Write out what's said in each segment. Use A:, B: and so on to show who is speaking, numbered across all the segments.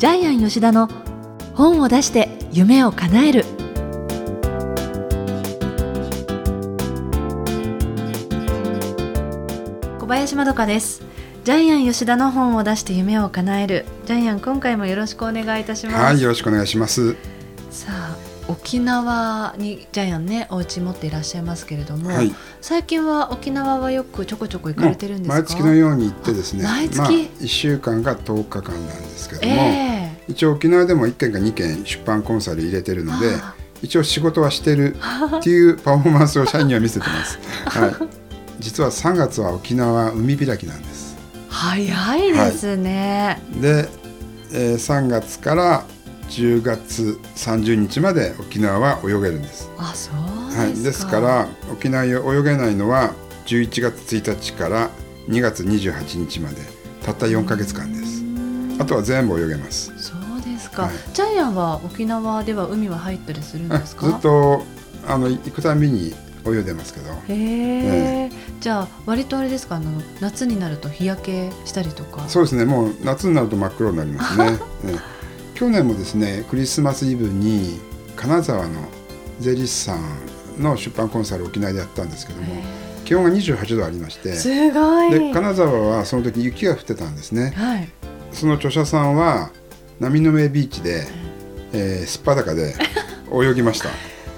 A: ジャイアン吉田の本を出して夢を叶える。小林まどかです。ジャイアン吉田の本を出して夢を叶える。ジャイアン今回もよろしくお願いいたします。
B: はいよろしくお願いします。
A: さあ沖縄にジャイアンねお家持っていらっしゃいますけれども、
B: はい。
A: 最近は沖縄はよくちょこちょこ行かれてるんですか？
B: 毎月のように行ってですね
A: あ毎月？
B: まあ、1週間か10日間なんですけども、
A: ええ。
B: 一応沖縄でも1件か2件出版コンサル入れてるので
A: あ
B: 一応仕事はしてるっていうパフォーマンスを社員には見せてます、はい、実は3月は沖縄は海開きなんです。
A: 早いですね、
B: で、えー3月から10月30日まで沖縄は泳げるんです。
A: あそうですか、
B: はい、ですから沖縄を泳げないのは11月1日から2月28日までたった4ヶ月間です。あとは全部泳げます。
A: そうですか、
B: はい。
A: ジャイアンは沖縄では海は入ったりするん
B: あ
A: ですか？
B: ずっとあの行くたびに泳いでますけど。
A: へえ、じゃあ割とあれですか？あの夏になると日焼けしたりとか。
B: そうですね。もう夏になると真っ黒になりますね、ええ去年もですねクリスマスイブに金沢の税理士さんの出版コンサルを沖縄でやったんですけども
A: へ
B: 気温が28度ありまして
A: えすごい。
B: で金沢はその時雪が降ってたんですね。
A: はい。
B: その著者さんは波の上ビーチで、えー、すっぱだかで泳ぎました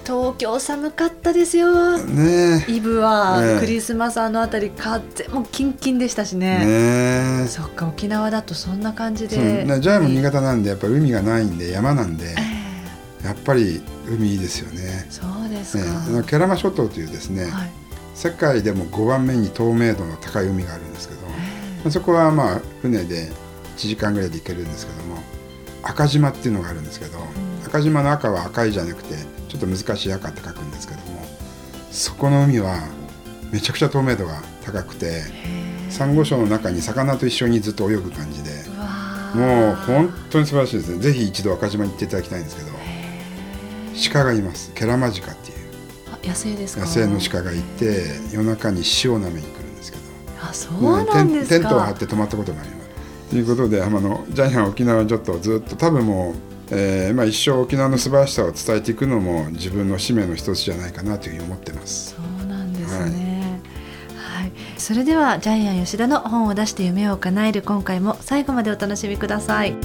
A: 東京寒かったですよ。
B: ね
A: イブは
B: ええ
A: クリスマスあのあたり風もキンキンでしたし
B: え
A: ね。
B: ねえ。
A: そっか沖縄だとそんな感じで。
B: ねジャイも新潟なんでやっぱり海がないんで山なんで
A: え
B: やっぱり海いいですよね。
A: えそうです
B: ね
A: か、
B: あのケラマ諸島というですね、
A: はい。
B: 世界でも5番目に透明度の高い海があるんですけど、ま
A: え
B: あそこはまあ船で1時間ぐらいで行けるんですけども赤島っていうのがあるんですけど、
A: ん。
B: 赤島の赤は赤いじゃなくてちょっと難しい赤って書くんですけどもそこの海はめちゃくちゃ透明度が高くてサンゴ礁の中に魚と一緒にずっと泳ぐ感じでもう本当に素晴らしいですね。ぜひ一度赤島に行っていただきたいんですけど
A: へ
B: 鹿がいます。ケラマジカっていう。
A: 野生ですか？
B: 野生の鹿がいて夜中に潮なめに来るんですけど。
A: あそうなんですか、
B: テンテントを張って泊まったことがあります。ということであのジャイアン沖縄ちょっとずっと多分もう、えーまあ、一生沖縄の素晴らしさを伝えていくのも自分の使命の一つじゃないかなというふうに思ってます。
A: そうなんですね。はい、それではジャイアン吉田の本を出して夢を叶える今回も最後までお楽しみください。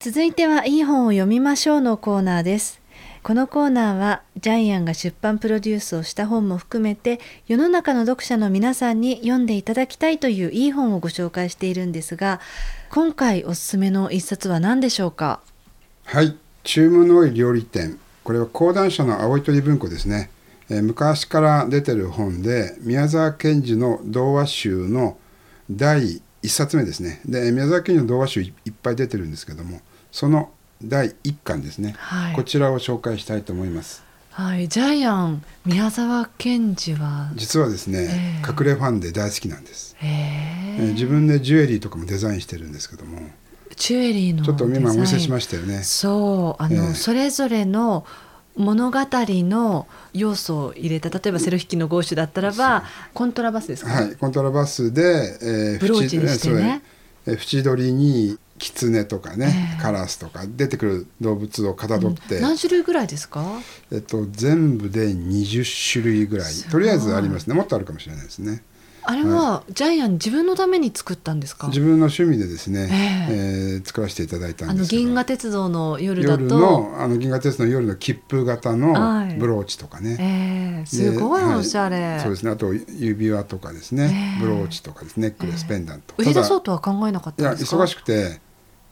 A: 続いてはいい本を読みましょうのコーナーです。このコーナーはジャイアンが出版プロデュースをした本も含めて世の中の読者の皆さんに読んでいただきたいといういい本をご紹介しているんですが今回おすすめの一冊は何でしょうか？
B: はい注文の多い料理店。これは講談社の青い鳥文庫ですね、えー昔から出てる本で宮沢賢治の童話集の第1冊目ですね。で宮沢賢治の童話集いいっぱい出てるんですけどもその第1巻ですね、
A: はい。
B: こちらを紹介したいと思います。
A: はい、ジャイアン宮沢賢治は？
B: 実はですね、
A: ええ。
B: 隠れファンで大好きなんです、
A: へ
B: え。ー
A: え
B: 自分でジュエリーとかもデザインしてるんですけども。
A: ジュエリーの
B: ちょっと今お見せしま
A: し
B: したよね。
A: そう。あの、
B: ええ。
A: それぞれの物語の要素を入れた例えばセル引きのゴーシュだったらばコントラバスですか、
B: はい。コントラバスで、えー
A: ブローチにしてね。
B: 縁取りに狐とかね、
A: ええ。
B: カラスとか出てくる動物をかたどって、
A: 何種類ぐらいですか？
B: えっと、全部で20種類ぐらい。とりあえずありますね。もっとあるかもしれないですね。
A: あれは、ジャイアン自分のために作ったんですか？
B: 自分の趣味でですね、
A: え
B: え。ー作らせていただいたんです
A: 銀河鉄道の夜だと？
B: 夜のあの銀河鉄道の夜の切符型の
A: はい。
B: ブローチとかね、
A: ええ。すごいおしゃれ、
B: そうですね。あと指輪とかですね、
A: ええ。
B: ブローチとかですね。ネックレス、
A: ええ。
B: ペンダント。
A: 売り出そう
B: た
A: とは考えなかったんですか？
B: 忙しくて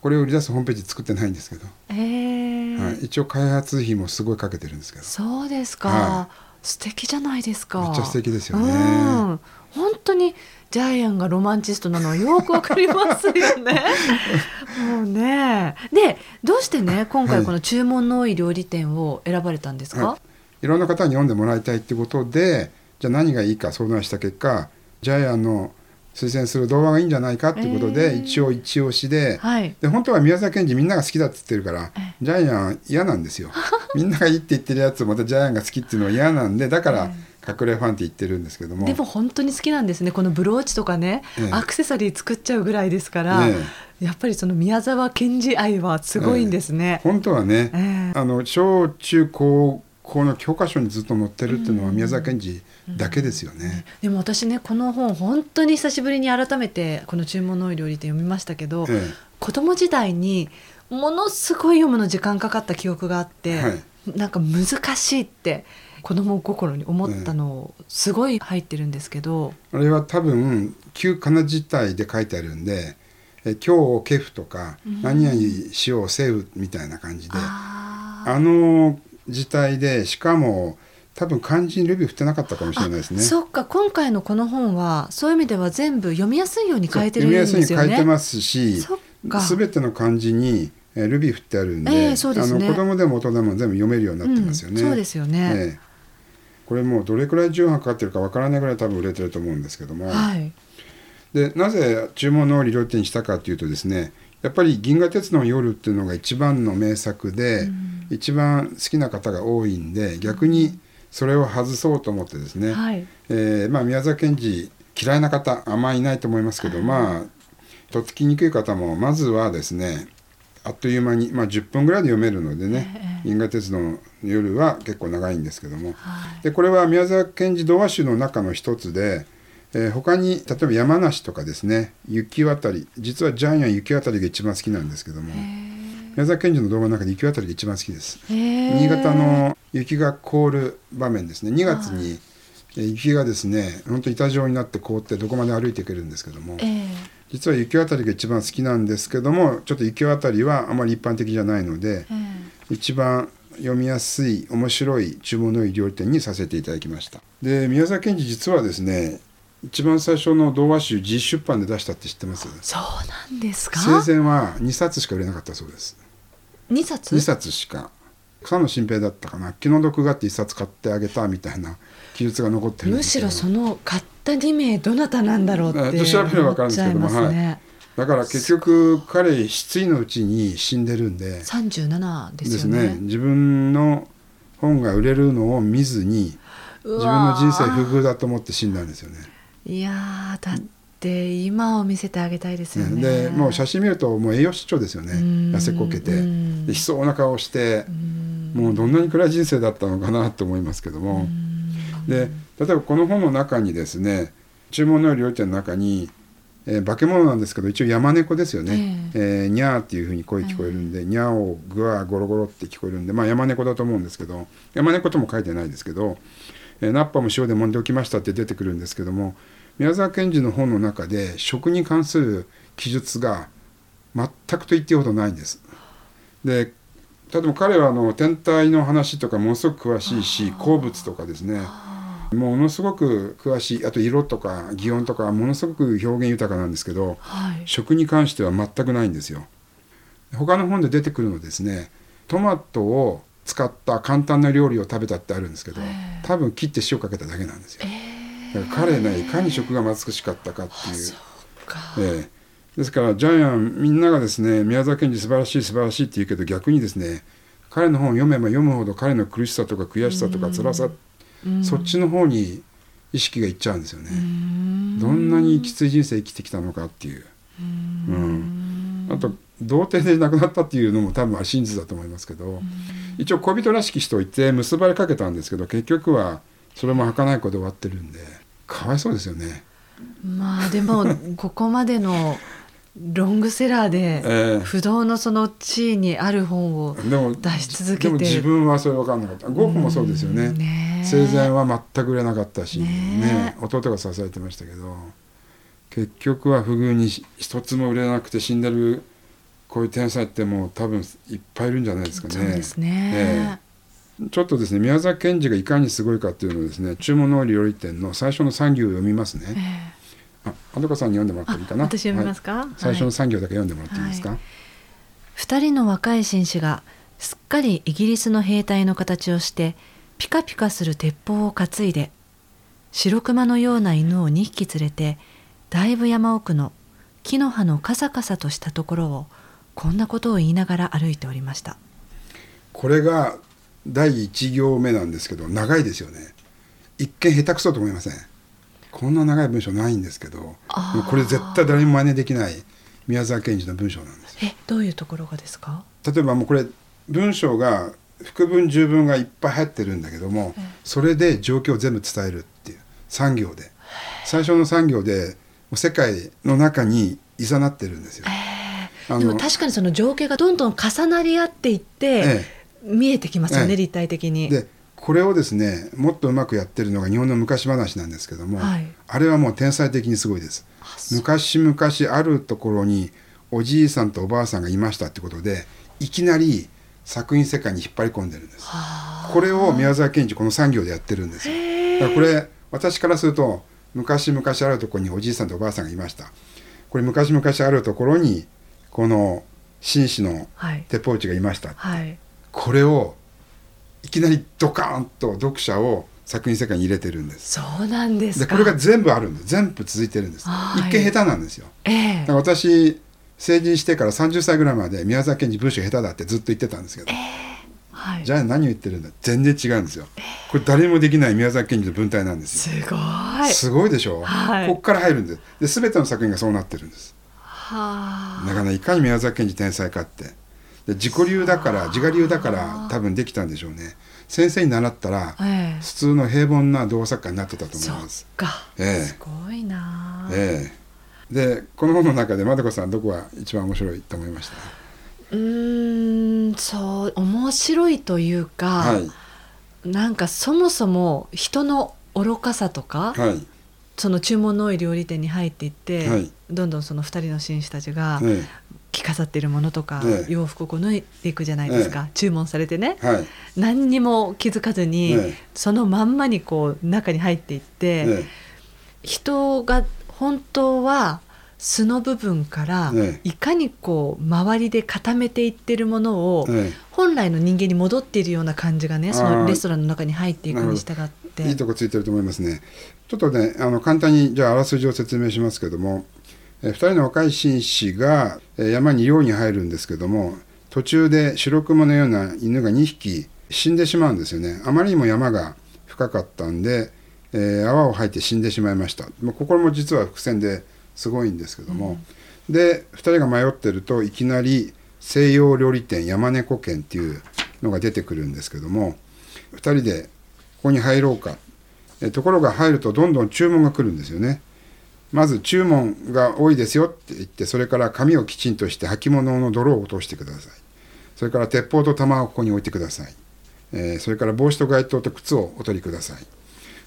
B: これを売り出すホームページ作ってないんですけど、
A: ええ
B: はい、一応開発費もすごいかけてるんですけど。
A: そうですか、
B: は
A: 素敵じゃないですか。
B: めっちゃ素敵ですよね。
A: うん、本当にジャイアンがロマンチストなのはよくわかりますよね。もうね。でどうしてね今
B: はい。
A: 回この注文の多い料理店を選ばれたんですか、
B: はい、いろんな方に読んでもらいたいってことでじゃあ何がいいか相談した結果ジャイアンの推薦する童話がいいんじゃないかっていうことで、
A: えー。
B: 一応一押しで,、
A: はい。
B: で本当は宮沢賢治みんなが好きだって言ってるから
A: え
B: ジャイアン嫌なんですよ。みんながいいって言ってるやつをまたジャイアンが好きっていうのは嫌なんでだから隠れファンって言ってるんですけども。
A: でも本当に好きなんですねこのブローチとかね、
B: ええ。
A: アクセサリー作っちゃうぐらいですから、
B: え
A: やっぱりその宮沢賢治愛はすごいんですね。
B: 本当はね、
A: ええ。
B: あの小中高校の教科書にずっと載ってるっていうのは宮沢賢治だけですよね。
A: でも私ねこの本本当に久しぶりに改めてこの「注文の多い料理」って読みましたけど、
B: え
A: 子供時代にものすごい読むの時間かかった記憶があって、
B: はい。
A: なんか難しいって子供心に思ったのすごい入ってるんですけど、
B: あれは多分旧仮名自体で書いてあるんで「え今日をケフ」とか「何々しようセウ」みたいな感じで。あの字体でしかも多分漢字にルビ振ってなかったかもしれないですね。
A: そっか今回のこの本はそういう意味では全部読みやすいように変えてるん
B: 読みや
A: ですよね。
B: すいに書いてますし
A: そっか
B: 全ての漢字にえールビ振ってあるんで,、
A: ええそうですね
B: あの子供でも大人でも全部読めるようになってますよね。
A: うんそうですよね。
B: ええこれもうどれくらい重版かかってるかわからないぐらい多分売れてると思うんですけども、
A: はい。
B: でなぜ注文の料理店にしたかというとですねやっぱり「銀河鉄道の夜」っていうのが一番の名作で、一番好きな方が多いんで逆にそれを外そうと思ってですね、
A: はい。
B: えーまあ、宮沢賢治嫌いな方あんまりいないと思いますけど、まあとっつきにくい方もまずはですねあっという間に、まあ、10分ぐらいで読めるのでね
A: ええ「
B: 銀河鉄道の夜」は結構長いんですけども。
A: はい。
B: でこれは宮沢賢治童話集の中の一つで、えー他に例えば山梨とかですね雪渡り実はジャイアン雪渡りが一番好きなんですけども宮沢賢治の動画の中で雪渡りが一番好きです。新
A: 新
B: 潟の雪が凍る場面ですね。2月にえー雪がですね本当板状になって凍ってどこまで歩いていけるんですけども
A: ええ。
B: 実は雪渡りが一番好きなんですけどもちょっと雪渡りはあまり一般的じゃないので
A: ええ。
B: 一番読みやすい面白い注文のいい料理店にさせていただきました。で宮沢賢治実はですね一番最初の童話集実出版で出したって知ってます？
A: そうなんですか？
B: 生前は2冊しか売れなかったそうです
A: 二冊
B: ？2冊しか草野新平だったかな気の毒があって1冊買ってあげたみたいな記述が残ってる
A: むしろその買った2名どなたなんだろうって
B: え調べれば
A: 思
B: わかるんですけども
A: っちゃい。
B: だから結局彼失意のうちに死んでるんで
A: 三十七で
B: です
A: ね。
B: ね自分の本が売れるのを見ずに
A: 自
B: 自分の人生不遇だと思って死んだんですよね。
A: いやーだって今を見せてあげたいですよね。
B: でもう写真見るともう栄養失調ですよね。
A: うん。
B: 痩せこけて。悲壮な顔をして
A: うん。
B: もうどんなに暗い人生だったのかなと思いますけども。で例えばこの本の中にですね注文の料理店の中に、えー化け物なんですけど一応山猫ですよね、えーニャーっていうふうに声聞こえるんで、ニャーをグワーゴロゴロって聞こえるんでまあ山猫だと思うんですけど山猫とも書いてないですけど、えーナッパも塩で揉んでおきましたって出てくるんですけども宮沢賢治の本の中で食に関する記述が全くと言っていいほどないんです。で例えば彼はあの天体の話とかものすごく詳しいし鉱物とかですねものすごく詳しいあと色とか擬音とかものすごく表現豊かなんですけど
A: はい。
B: 食に関しては全くないんですよ。他の本で出てくるのですねトマトを使った簡単な料理を食べたってあるんですけど多分切って塩かけただけなんですよ。だから彼ねいかに食が貧しかったかっていう。ええ。ですからジャイアンみんながですね宮沢賢治素晴らしい素晴らしいって言うけど逆にですね彼の本を読めば読むほど彼の苦しさとか悔しさとか辛さ、
A: うん。
B: そっちの方に意識がいっちゃうんですよね。
A: うん。
B: どんなにきつい人生生きてきたのかっていう。うん。あと童貞で亡くなったっていうのも多分は真実だと思いますけど、一応恋人らしき人いて結ばれかけたんですけど結局はそれも儚い子で終わってるんでかわいそうですよね。
A: まあでもここまでのロングセラーで
B: ええ。
A: 不動のその地位にある本を出し続けて。
B: でも自分はそれ分かんなかった。ゴッホもそうですよね。
A: うんねえ。
B: 生前は全く売れなかったし、
A: ね
B: ね弟が支えてましたけど結局は不遇に一つも売れなくて死んでるこういう天才ってもう多分いっぱいいるんじゃないですかね。
A: そうですね、
B: ちょっとですね宮沢賢治がいかにすごいかっていうのをですね注文の料理店の最初の産業を読みます
A: え
B: ね。
A: え
B: あ、あどかさんに読んでもらってもいいかな？
A: 私読みますか、
B: はい最初の
A: はい
B: 産業だけ読んでもらっていいですか？
A: は二人の若い紳士がすっかりイギリスの兵隊の形をしてピカピカする鉄砲を担いで白熊のような犬を2匹連れてだいぶ山奥の木の葉のカサカサとしたところをこんなことを言いながら歩いておりました
B: これが第一行目なんですけど長いですよね。一見下手くそと思いません？こんな長い文章ないんですけどこれ絶対誰も真似できない宮沢賢治の文章なんです。
A: えどういうところがですか？
B: 例えばもうこれ文章が副文十文がいっぱい入ってるんだけども、それで状況を全部伝えるっていう産業で。最初の産業で世界の中にいざなってるんですよ。あの
A: でも確かにその情景がどんどん重なり合っていって、
B: え
A: 見えてきますよね、
B: ええ
A: 立体的に。
B: でこれをですねもっとうまくやってるのが日本の昔話なんですけども、
A: はい
B: あれはもう天才的にすごいです。昔々あるところにおじいさんとおばあさんがいましたってことでいきなり作品世界に引っ張り込んでるんです。
A: はあ
B: これを宮沢賢治この産業でやってるんですよ。だからこれ私からすると昔々あるところにおじいさんとおばあさんがいました。これ昔々あるところにこの紳士の
A: はい
B: 鉄砲打ちがいました。
A: はい
B: これをいきなりドカーンと読者を作品世界に入れてるんです。
A: そうなんですか。
B: でこれが全部あるんです。全部続いてるんです。
A: はい
B: 一見下手なんですよ。
A: ええ。
B: だから私成人してから30歳ぐらいまで宮沢賢治文章下手だってずっと言ってたんですけど、
A: はい、
B: じゃあ何を言ってるんだ？全然違うんですよ。これ誰もできない宮沢賢治の文体なんですよ。
A: すごい。
B: すごいでしょ、
A: はい。
B: ここから入るんです。で全ての作品がそうなってるんです。
A: はあ。
B: だからいかに宮沢賢治天才かってで自己流だから自我流だから多分できたんでしょうね。先生に習ったら
A: ええ。
B: 普通の平凡な動作家になってたと思います。
A: か、
B: ええ。
A: すごいな。あ、
B: ええ。でこの本の中でまどこさんどこが一番面白いと思いまし
A: うーんそう面白いというか、
B: たはい。
A: なんかそもそも人の愚かさとか、
B: はい。
A: その注文の多い料理店に入っていって、
B: はい。
A: どんどんその2人の紳士たちが
B: え
A: 着飾ってるものとか、
B: ええ
A: 洋服をこう脱いでいくじゃないですか、注文されてね
B: はい
A: 何にも気づかずに、そのまんまにこう中に入っていって、人が本当は素の部分から、いかにこう周りで固めていってるものを、本来の人間に戻っているような感じがねそのレストランの中に入っていくに従って
B: いいとこついてると思いますね。ちょっとねあの簡単にじゃああらすじを説明しますけども、2人の若い紳士が、山に猟に入るんですけども途中で白熊のような犬が2匹死んでしまうんですよね。あまりにも山が深かったんで、えー泡を吐いて死んでしまいました。まあここも実は伏線ですごいんですけども、で2人が迷ってるといきなり西洋料理店山猫軒っていうのが出てくるんですけども2人でここに入ろうかえところが入るとどんどん注文が来るんですよねまず注文が多いですよって言ってそれから紙をきちんとして履物の泥を落としてください。それから鉄砲と弾をここに置いてください、えーそれから帽子と街灯と靴をお取りください。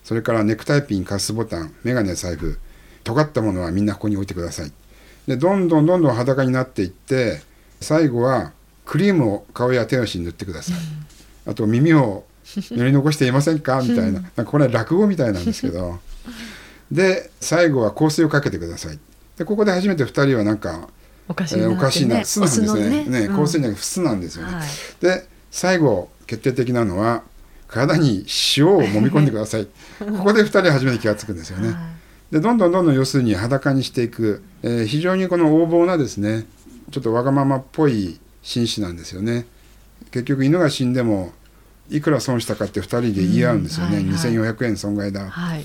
B: それからネクタイピンカスボタンメガネ財布尖ったものはみんなここに置いてください。でどんどんどんどん裸になっていって最後はクリームを顔や手足に塗ってください、あと耳を塗り残していませんか？みたいな。なんかこれは落語みたいなんですけど。で最後は香水をかけてください。でここで初めて2人はなんか、
A: おかし
B: えーお
A: いなってね。
B: かしいな素なんですねね。
A: うん。
B: 香水じゃなくなんですよね、
A: はい。
B: で最後決定的なのは体に塩を揉み込んでください。ここで2人は初めて気が付くんですよね、
A: はい。
B: でどんどんどんどん要するに裸にしていく、えー非常にこの横暴なですねちょっとわがままっぽい紳士なんですよね。結局犬が死んでもいくら損したかって2人で言い合うんですよね、
A: うん。はいはい
B: 2400円損害だ。
A: はい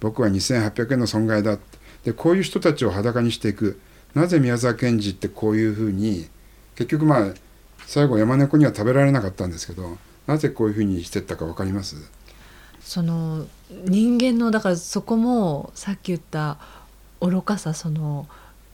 B: 僕は2800円の損害だ。でこういう人たちを裸にしていく。なぜ宮沢賢治ってこういうふうに結局まあ最後山猫には食べられなかったんですけどなぜこういうふうにしてったか分かります？
A: その人間のだからそこもさっき言った愚かさその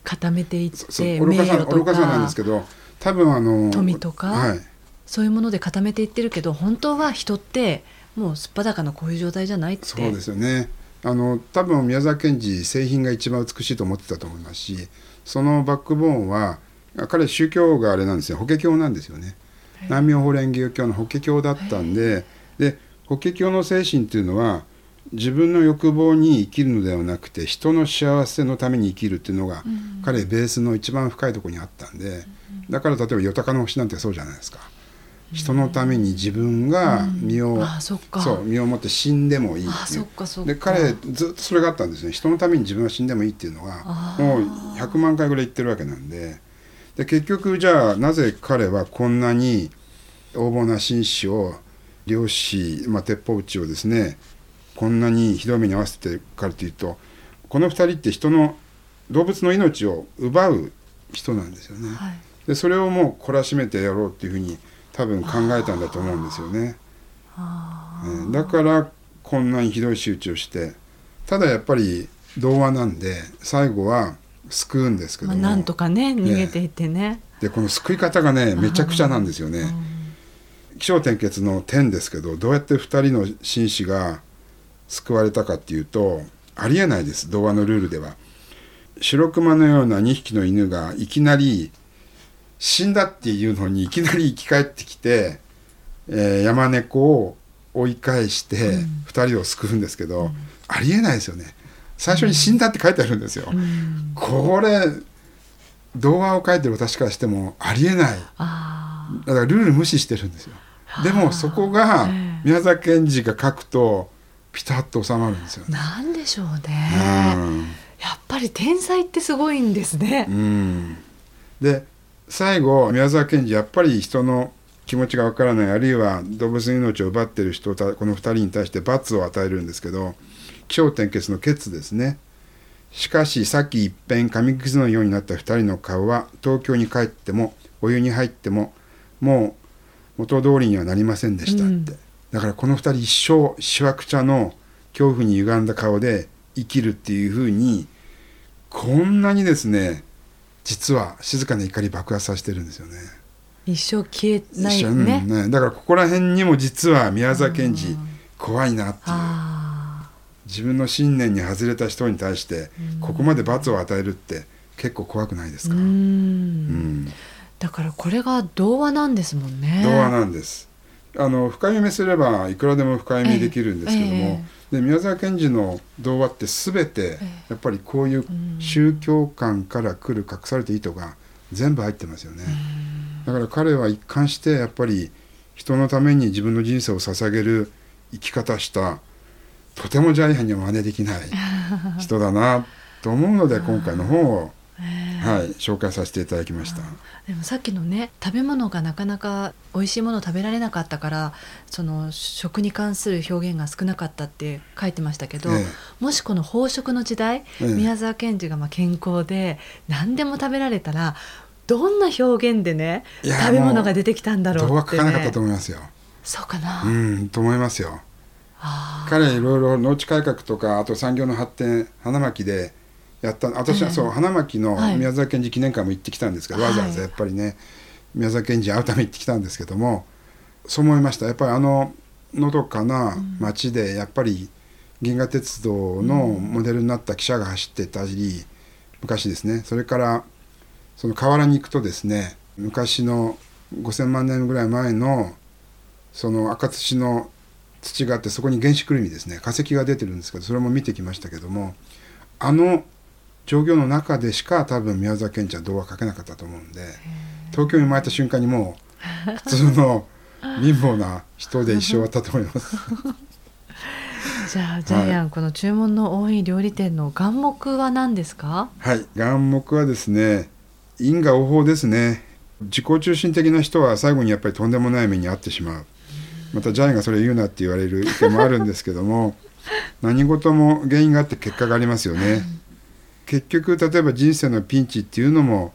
A: 固めていって
B: 愚かさ
A: 名誉と
B: 愚かさなんで
A: か
B: すけど多分あの
A: 富とか
B: はい、
A: そういうもので固めていってるけど本当は人ってもうすっぱだかのこういう状態じゃないって。
B: そうですよねあの多分宮沢賢治製品が一番美しいと思ってたと思いますしそのバックボーンは彼宗教があれなんですよ。法華経なんですよね。南明法蓮華経の法華経だったんでで法華経の精神っていうのは自分の欲望に生きるのではなくて人の幸せのために生きるっていうのが、彼ベースの一番深いところにあったんでだから例えば「よたかの星」なんてそうじゃないですか。人のために自分が身を、
A: うんあそ
B: う身をもって死んでもいい
A: あ
B: っていう。で彼ずっとそれがあったんですね。人のために自分が死んでもいいっていうのがもう100万回ぐらい言ってるわけなんで。で結局じゃあなぜ彼はこんなに横暴な紳士を漁師、まあ、鉄砲撃ちをですねこんなにひどい目に遭わせてるかというとこの2人って人の動物の命を奪う人なんですよね。
A: はい。
B: でそれをもう懲らしめてやろうっていうふうに多分考えたんだと思うんですよね。だからこんなにひどい仕打ちをしてただやっぱり童話なんで最後は救うんですけ
A: ーまあ、
B: ども、
A: なんとかね逃げていってね
B: でこの救い方がねめちゃくちゃなんですよね。起承転結の点ですけどどうやって2人の紳士が救われたかっていうとありえないです童話のルールでは。白熊のような2匹の犬がいきなり死んだっていうのにいきなり生き返ってきて、えー山猫を追い返して2人を救うんですけど、ありえないですよね。最初に死んだって書いてあるんですよ。
A: うん
B: これ童話を書いてる私からしてもありえない。
A: あ
B: だからルール無視してるんですよ。でもそこが
A: ええ
B: 宮崎賢治が書くとピタッと収まるんですよ
A: ー
B: ね。
A: なんでしょうねやっぱり天才ってすごいんですね
B: うん、うんで最後宮沢賢治やっぱり人の気持ちがわからないあるいは動物の命を奪ってる人たこの2人に対して罰を与えるんですけど気象転結の決ですね。しかしさっき一遍紙くずのようになった2人の顔は東京に帰ってもお湯に入ってももう元通りにはなりませんでしたって、
A: うん
B: だからこの2人一生しわくちゃの恐怖に歪んだ顔で生きるっていうふうにこんなにですね実は静かな怒り爆発させてるんですよね。
A: 一生消えない
B: 一緒うん
A: ね。
B: ねだからここら辺にも実は宮沢賢治怖いなっていう。
A: あ
B: 自分の信念に外れた人に対してここまで罰を与えるって結構怖くないですか、
A: ーう
B: うん。
A: んだからこれが童話なんですもんね。
B: 童話なんです。あの深読みすればいくらでも深読みできるんですけども、
A: え
B: で宮沢賢治の童話って全て
A: え
B: やっぱりこういう宗教観から来る隠された意図が全部入ってますよね。だから彼は一貫してやっぱり人のために自分の人生を捧げる生き方したとてもジャイアンには真似できない人だなと思うので 今回の本を、はい、紹介させていただきました。
A: でもさっきのね食べ物がなかなか美味しいものを食べられなかったからその食に関する表現が少なかったって書いてましたけど、
B: え
A: もしこの飽食の時代、
B: ええ。
A: 宮沢賢治がまあ健康で何でも食べられたらどんな表現でね食べ物が出てきたんだろうって、ね、
B: 書かなかったと思いますよ。
A: そうかな、
B: うん、と思いますよ。彼いろいろ農地改革とかあと産業の発展花巻でやった。私はそう、
A: ええ。
B: 花巻の
A: はい。
B: 宮沢賢治記念館も行ってきたんですけど、
A: はい。
B: わざわざやっぱりね宮沢賢治に会うために行ってきたんですけどもそう思いました。やっぱりあののどかな町でやっぱり銀河鉄道のモデルになった汽車が走ってたり昔ですね。それからその河原に行くとですね昔の5,000万年ぐらい前のその赤土の土があってそこに原始くるみですね化石が出てるんですけどそれも見てきましたけどもあの状況の中でしか多分宮沢賢治は童話書けなかったと思うんで東京に生まれた瞬間にもう普通の 貧乏な人で一生終わったと思います。
A: じゃあジャイアン、この注文の多い料理店の眼目は何ですか？
B: はい眼目はですね因果応報ですね。自己中心的な人は最後にやっぱりとんでもない目に遭ってしまう。またジャイアンがそれ言うなって言われる意見もあるんですけども 何事も原因があって結果がありますよね結局例えば人生のピンチっていうのも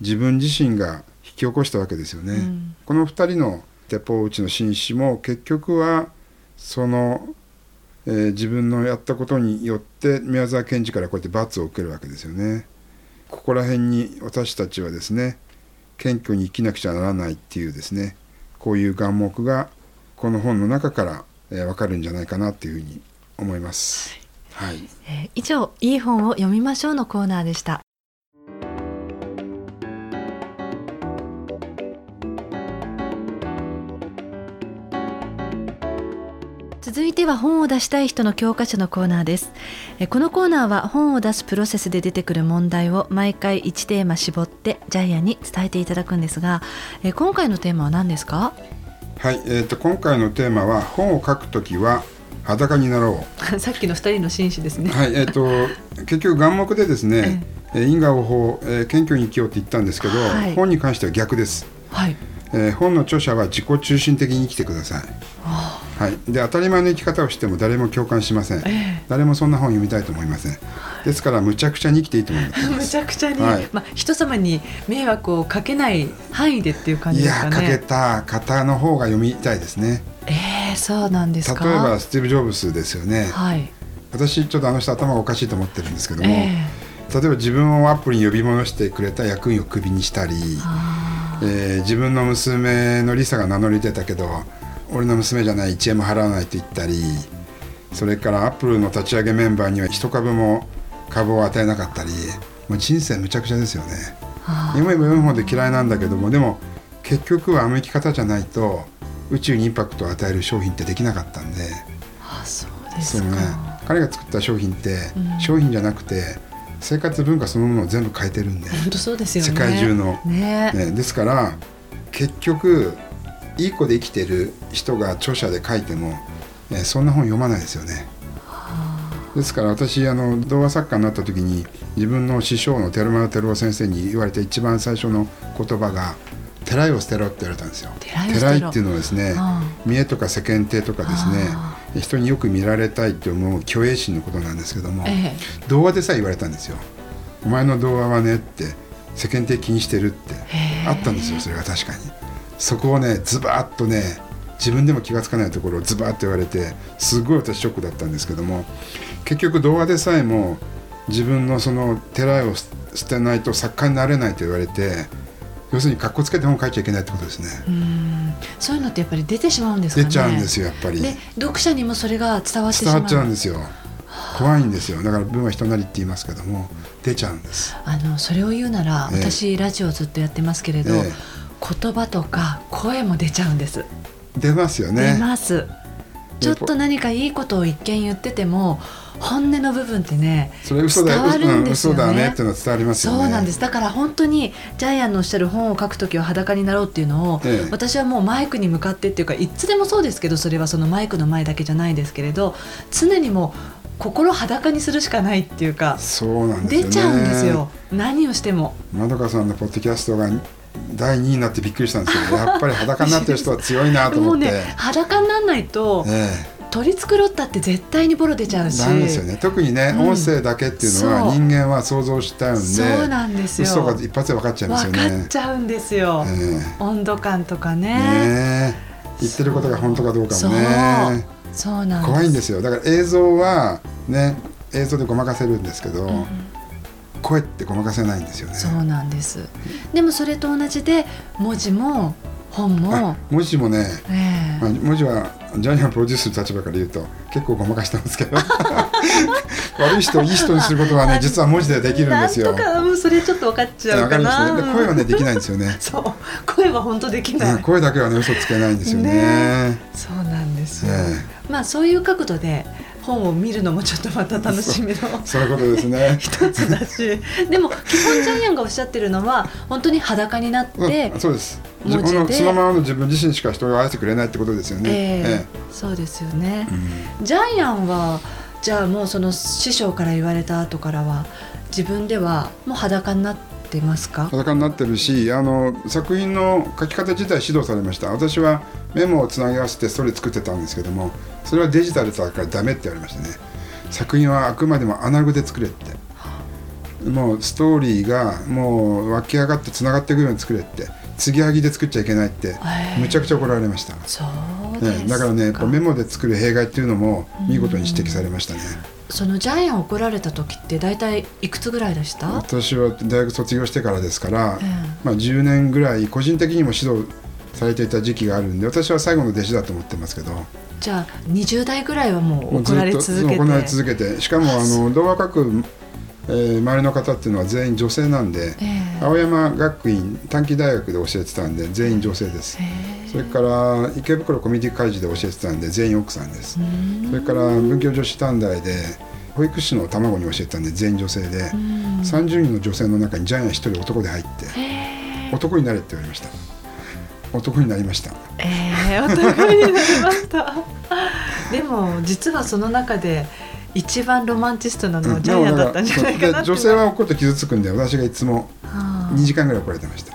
B: 自分自身が引き起こしたわけですよね、
A: うん
B: この2人の鉄砲撃ちの紳士も結局はその、えー自分のやったことによって宮沢賢治からこうやって罰を受けるわけですよね。ここら辺に私たちはですね謙虚に生きなくちゃならないっていうですねこういう眼目がこの本の中から、えー、分かるんじゃないかなっていうふうに思います。はい、
A: えー以上いい本を読みましょうのコーナーでした。続いては本を出したい人の教科書のコーナーです。えーこのコーナーは本を出すプロセスで出てくる問題を毎回1テーマ絞ってジャイアンに伝えていただくんですがえー今回のテーマは何ですか？
B: はい、えー、と今回のテーマは本を書くときは裸になろ
A: さっきの二人の紳士ですね
B: う。はい、えっ、と結局眼目でですね、えー因果応報、えー謙虚に生きようって言ったんですけど、
A: はい
B: 本に関しては逆です。
A: はい
B: えー本の著者は自己中心的に生きてください。はい、で当たり前の生き方をしても誰も共感しません、
A: え
B: 誰もそんな本読みたいと思いません。ですからむちゃくちゃに生きていいと思います。
A: むちゃくちゃに、
B: はい。
A: まあ人様に迷惑をかけない範囲でっていう感じ
B: い
A: ですかね。
B: やかけた方の方が読みたいですね。
A: えー、そうなんですか。
B: 例えばスティーブ・ジョブズですよね。
A: はい。
B: 私ちょっとあの人頭がおかしいと思ってるんですけども、
A: え
B: 例えば自分をアップルに呼び戻してくれた役員をクビにしたり、えー自分の娘のリサが名乗り出たけど俺の娘じゃない1円も払わないと言ったりそれからアップルの立ち上げメンバーには一株も株を与えなかったりもう人生むちゃくちゃですよね。読めば読むほど嫌いなんだけどもでも結局はあの生き方じゃないと宇宙にインパクトを与える商品ってできなかったんで。
A: あそうです
B: そうね。
A: か。
B: 彼が作った商品って、
A: うん。
B: 商品じゃなくて生活文化そのものを全部変えてるんで、
A: 本当そうですよね。
B: 世界中の。
A: ね。
B: ね、ですから結局いい子で生きてる人が著者で書いても、えーそんな本読まないですよね。ですから私あの童話作家になった時に自分の師匠の寺丸照夫先生に言われた一番最初の言葉が「寺井を捨てろ」って言われたんですよ。
A: 寺井
B: っていうのはですね
A: あ
B: 見栄とか世間体とかですね
A: あ
B: 人によく見られたいって思う虚栄心のことなんですけども、
A: え
B: 童話でさえ言われたんですよ。お前の童話はねって世間体気にしてるって。あったんですよそれが確かにそこをねズバッとね自分でも気がつかないところをズバッと言われてすごい私ショックだったんですけども結局童話でさえも自分のその寺を捨てないと作家になれないと言われて要するに格好つけて本書いちゃいけないってことですね。
A: えうん。そういうのってやっぱり出てしまうんですかね。
B: 出ちゃうんですよやっぱり。
A: で読者にもそれが伝わってしまう。
B: 伝わっちゃうんですよ。怖いんですよ。だから文は人なりって言いますけども出ちゃうんです。
A: あのそれを言うなら、
B: ええ。
A: 私ラジオずっとやってますけれど、
B: え
A: 言葉とか声も出ちゃうんです。
B: 出ますよね。
A: 出ます。ちょっと何かいいことを一見言ってても本音の部分ってね
B: それ嘘だよ、
A: 伝わるん
B: うん
A: ですよね。
B: 嘘だねっていうのは伝わりますよね。
A: そうなんです。だから本当にジャイアンのおっしゃる本を書くときは裸になろうっていうのを、
B: ええ。
A: 私はもうマイクに向かってっていうかいつでもそうですけどそれはそのマイクの前だけじゃないですけれど常にもう心裸にするしかないっていうか
B: そうなんですよね。
A: 出ちゃうんですよ。何をしても。
B: まどかさんのポッドキャストが第2位になってびっくりしたんですけどやっぱり裸になってる人は強いなと思って、
A: もうね裸にならないと
B: え
A: 取り繕ったって絶対にボロ出ちゃう
B: え
A: し。
B: なんですよね。特にね、
A: うん。
B: 音声だけっていうのは人間は想像しちゃうんで
A: そうなんですよ。
B: 嘘が一発で分かっちゃいますよね。
A: 分かっちゃうんですよ、
B: え
A: 温度感とかね。
B: えねえ。言ってることが本当かどうかもね。
A: そう。なんです。
B: 怖いんですよ。だから映像はね映像でごまかせるんですけど、
A: うん
B: 声ってごまかせないんですよね。
A: そうなんです。でもそれと同じで文字も本も
B: あ、文字もね
A: ええ。
B: まあ、文字はジャイアンプロデュースする立場から言うと結構ごまかしてますけど。悪い人をいい人にすることはね 実は文字でできるんですよ。
A: なんそれちょっと分かっちゃう
B: わか
A: な
B: ますね。で声はねできないんですよね。
A: そう。声は本当できない、
B: うん声だけはね嘘つけないんですよね。
A: ね。そうなんですよ、
B: え。
A: まあそういう角度で本を見るのもちょっとまた楽しみの
B: そういうことですね。
A: 一つだしでも基本ジャイアンがおっしゃってるのは本当に裸になって、
B: うん、そうです。自分のそのままの自分自身しか人が愛してくれないってことですよね。
A: ええ
B: え
A: そうですよね
B: え、うん
A: ジャイアンはじゃあもうその師匠から言われた後からは自分ではもう裸になってますか？
B: 裸になってるしあの作品の書き方自体指導されました。私はメモをつなぎ合わせてストーリー作ってたんですけどもそれはデジタルだからダメって言われましたね。作品はあくまでもアナログで作れって。もうストーリーがもう湧き上がってつながっていくように作れって。継ぎはぎで作っちゃいけないってむちゃくちゃ怒られました、
A: そう
B: ね、だからねやっぱメモで作る弊害っていうのも見事に指摘されましたね。
A: そのジャイアン怒られた時って大体いくつぐらいでした、
B: 私は大学卒業してからですから、
A: ええ。
B: まあ、10年ぐらい個人的にも指導されていた時期があるんで私は最後の弟子だと思ってますけど。
A: じゃあ20代ぐらいはもう怒られ続けて。
B: 怒られ続けて。しかもあの童話書く、えー周りの方っていうのは全員女性なんで、
A: ええ。
B: 青山学院短期大学で教えてたんで全員女性です。
A: へえ。
B: それから池袋コミュニティ会議で教えてたんで全員奥さんです。
A: うん。
B: それから文教女子短大で保育士の卵に教えてたんで全員女性で
A: うん。
B: 30人の女性の中にジャイアン1人男で入って男になれって言われました。男になりました。
A: えー、男になりました。でも実はその中で一番ロマンチストなのはジャイアンだったんじゃないかな
B: 女性は怒って傷つくんで私がいつも2時間ぐらい怒られてました。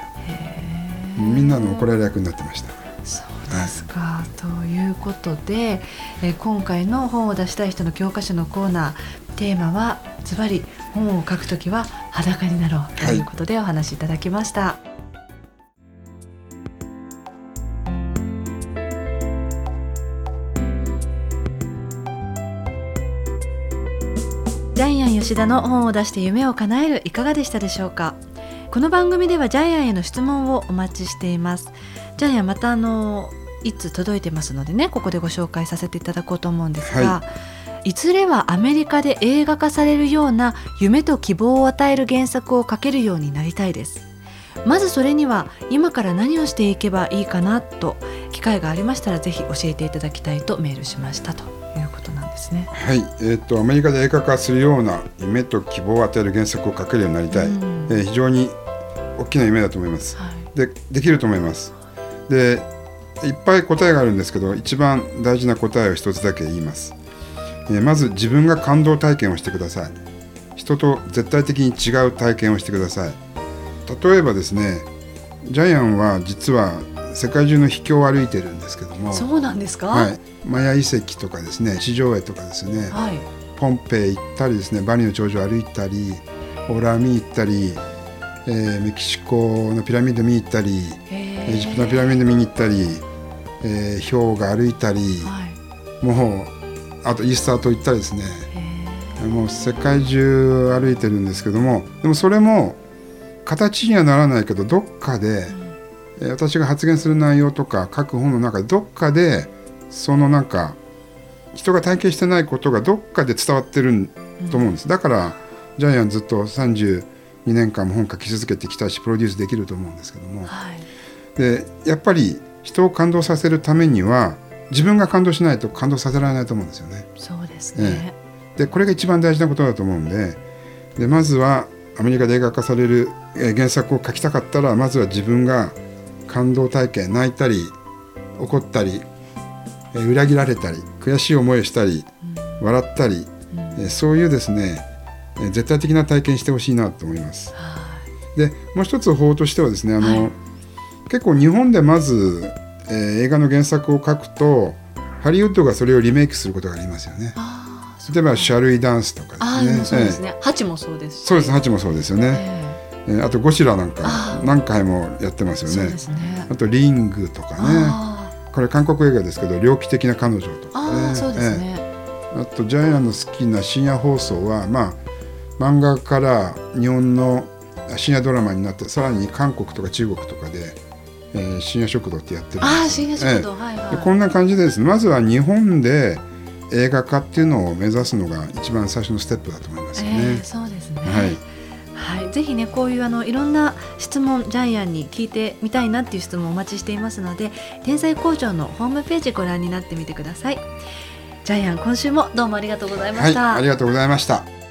B: みんなの怒られ役になってました。
A: そうですか、はい、ということで、えー、今回の本を出したい人の教科書のコーナーテーマはズバリ本を書くときは裸になろうということでお話しいただきました。はい吉田の本を出して夢を叶えるいかがでしたでしょうか？この番組ではジャイアンへの質問をお待ちしています。ジャイアンまたあのいつ届いてますのでねここでご紹介させていただこうと思うんですが、はい、いずれはアメリカで映画化されるような夢と希望を与える原作を書けるようになりたいです。まずそれには今から何をしていけばいいかなと機会がありましたらぜひ教えていただきたいとメールしましたとですね。
B: はい、えーと、アメリカで映画化するような夢と希望を与える原作を書けるようになりたい、うん、えー、非常に大きな夢だと思います。はい、でできると思います。でいっぱい答えがあるんですけど一番大事な答えを一つだけ言います。えー、まず自分が感動体験をしてください。人と絶対的に違う体験をしてください。例えばですねジャイアンは実は世界中の秘境を歩いてるんですけども。
A: そうなんですか、
B: はい、マヤ遺跡とかですね地上絵とかですね、はい、ポンペイ行ったりですねバリの頂上歩いたりオラミ行ったり、えー、メキシコのピラミッド見に行ったりエジプトのピラミッド見に行ったり、えー、氷河歩いたり、はい、もうあとイースター島行ったりですね。もう世界中歩いてるんですけどもでもそれも形にはならないけどどっかで、うん、私が発言する内容とか書く本の中でどっかでそのなんか人が体験してないことがどっかで伝わってると思うんです、だからジャイアンずっと32年間も本書き続けてきたしプロデュースできると思うんですけども、はい、でやっぱり人を感動させるためには自分が感動しないと感動させられないと思うんですよね。
A: そうですね、
B: でこれが一番大事なことだと思うんででまずはアメリカで映画化される原作を書きたかったらまずは自分が感動体験泣いたり怒ったり裏切られたり悔しい思いをしたり、笑ったり、そういうですね絶対的な体験してほしいなと思います。でもう一つ法としてはですねあの、はい、結構日本でまず、えー、映画の原作を書くとハリウッドがそれをリメイクすることがありますよね。例えば「シャルイダンス」とか
A: ですね。そうですね。ハチもそうです。
B: そうです。ハチもそうですよね。えー、あと「ゴシラ」なんか何回もやってますよね。ね。あと「リング」とかね。これ韓国映画ですけど猟奇的な彼女とかね。
A: ね、
B: えあとジャイアンの好きな深夜放送はまあ漫画から日本の深夜ドラマになってさらに韓国とか中国とかで、えー、深夜食堂ってやってるんです
A: あ深夜食堂、えはいはい、
B: こんな感じでですねまずは日本で映画化っていうのを目指すのが一番最初のステップだと思いますよね。え
A: ー、そうですね、はいはい、ぜひねこういうあのいろんな質問ジャイアンに聞いてみたいなっていう質問をお待ちしていますので天才工場のホームページご覧になってみてください。ジャイアン今週もどうもありがとうございました、
B: はい、ありがとうございました。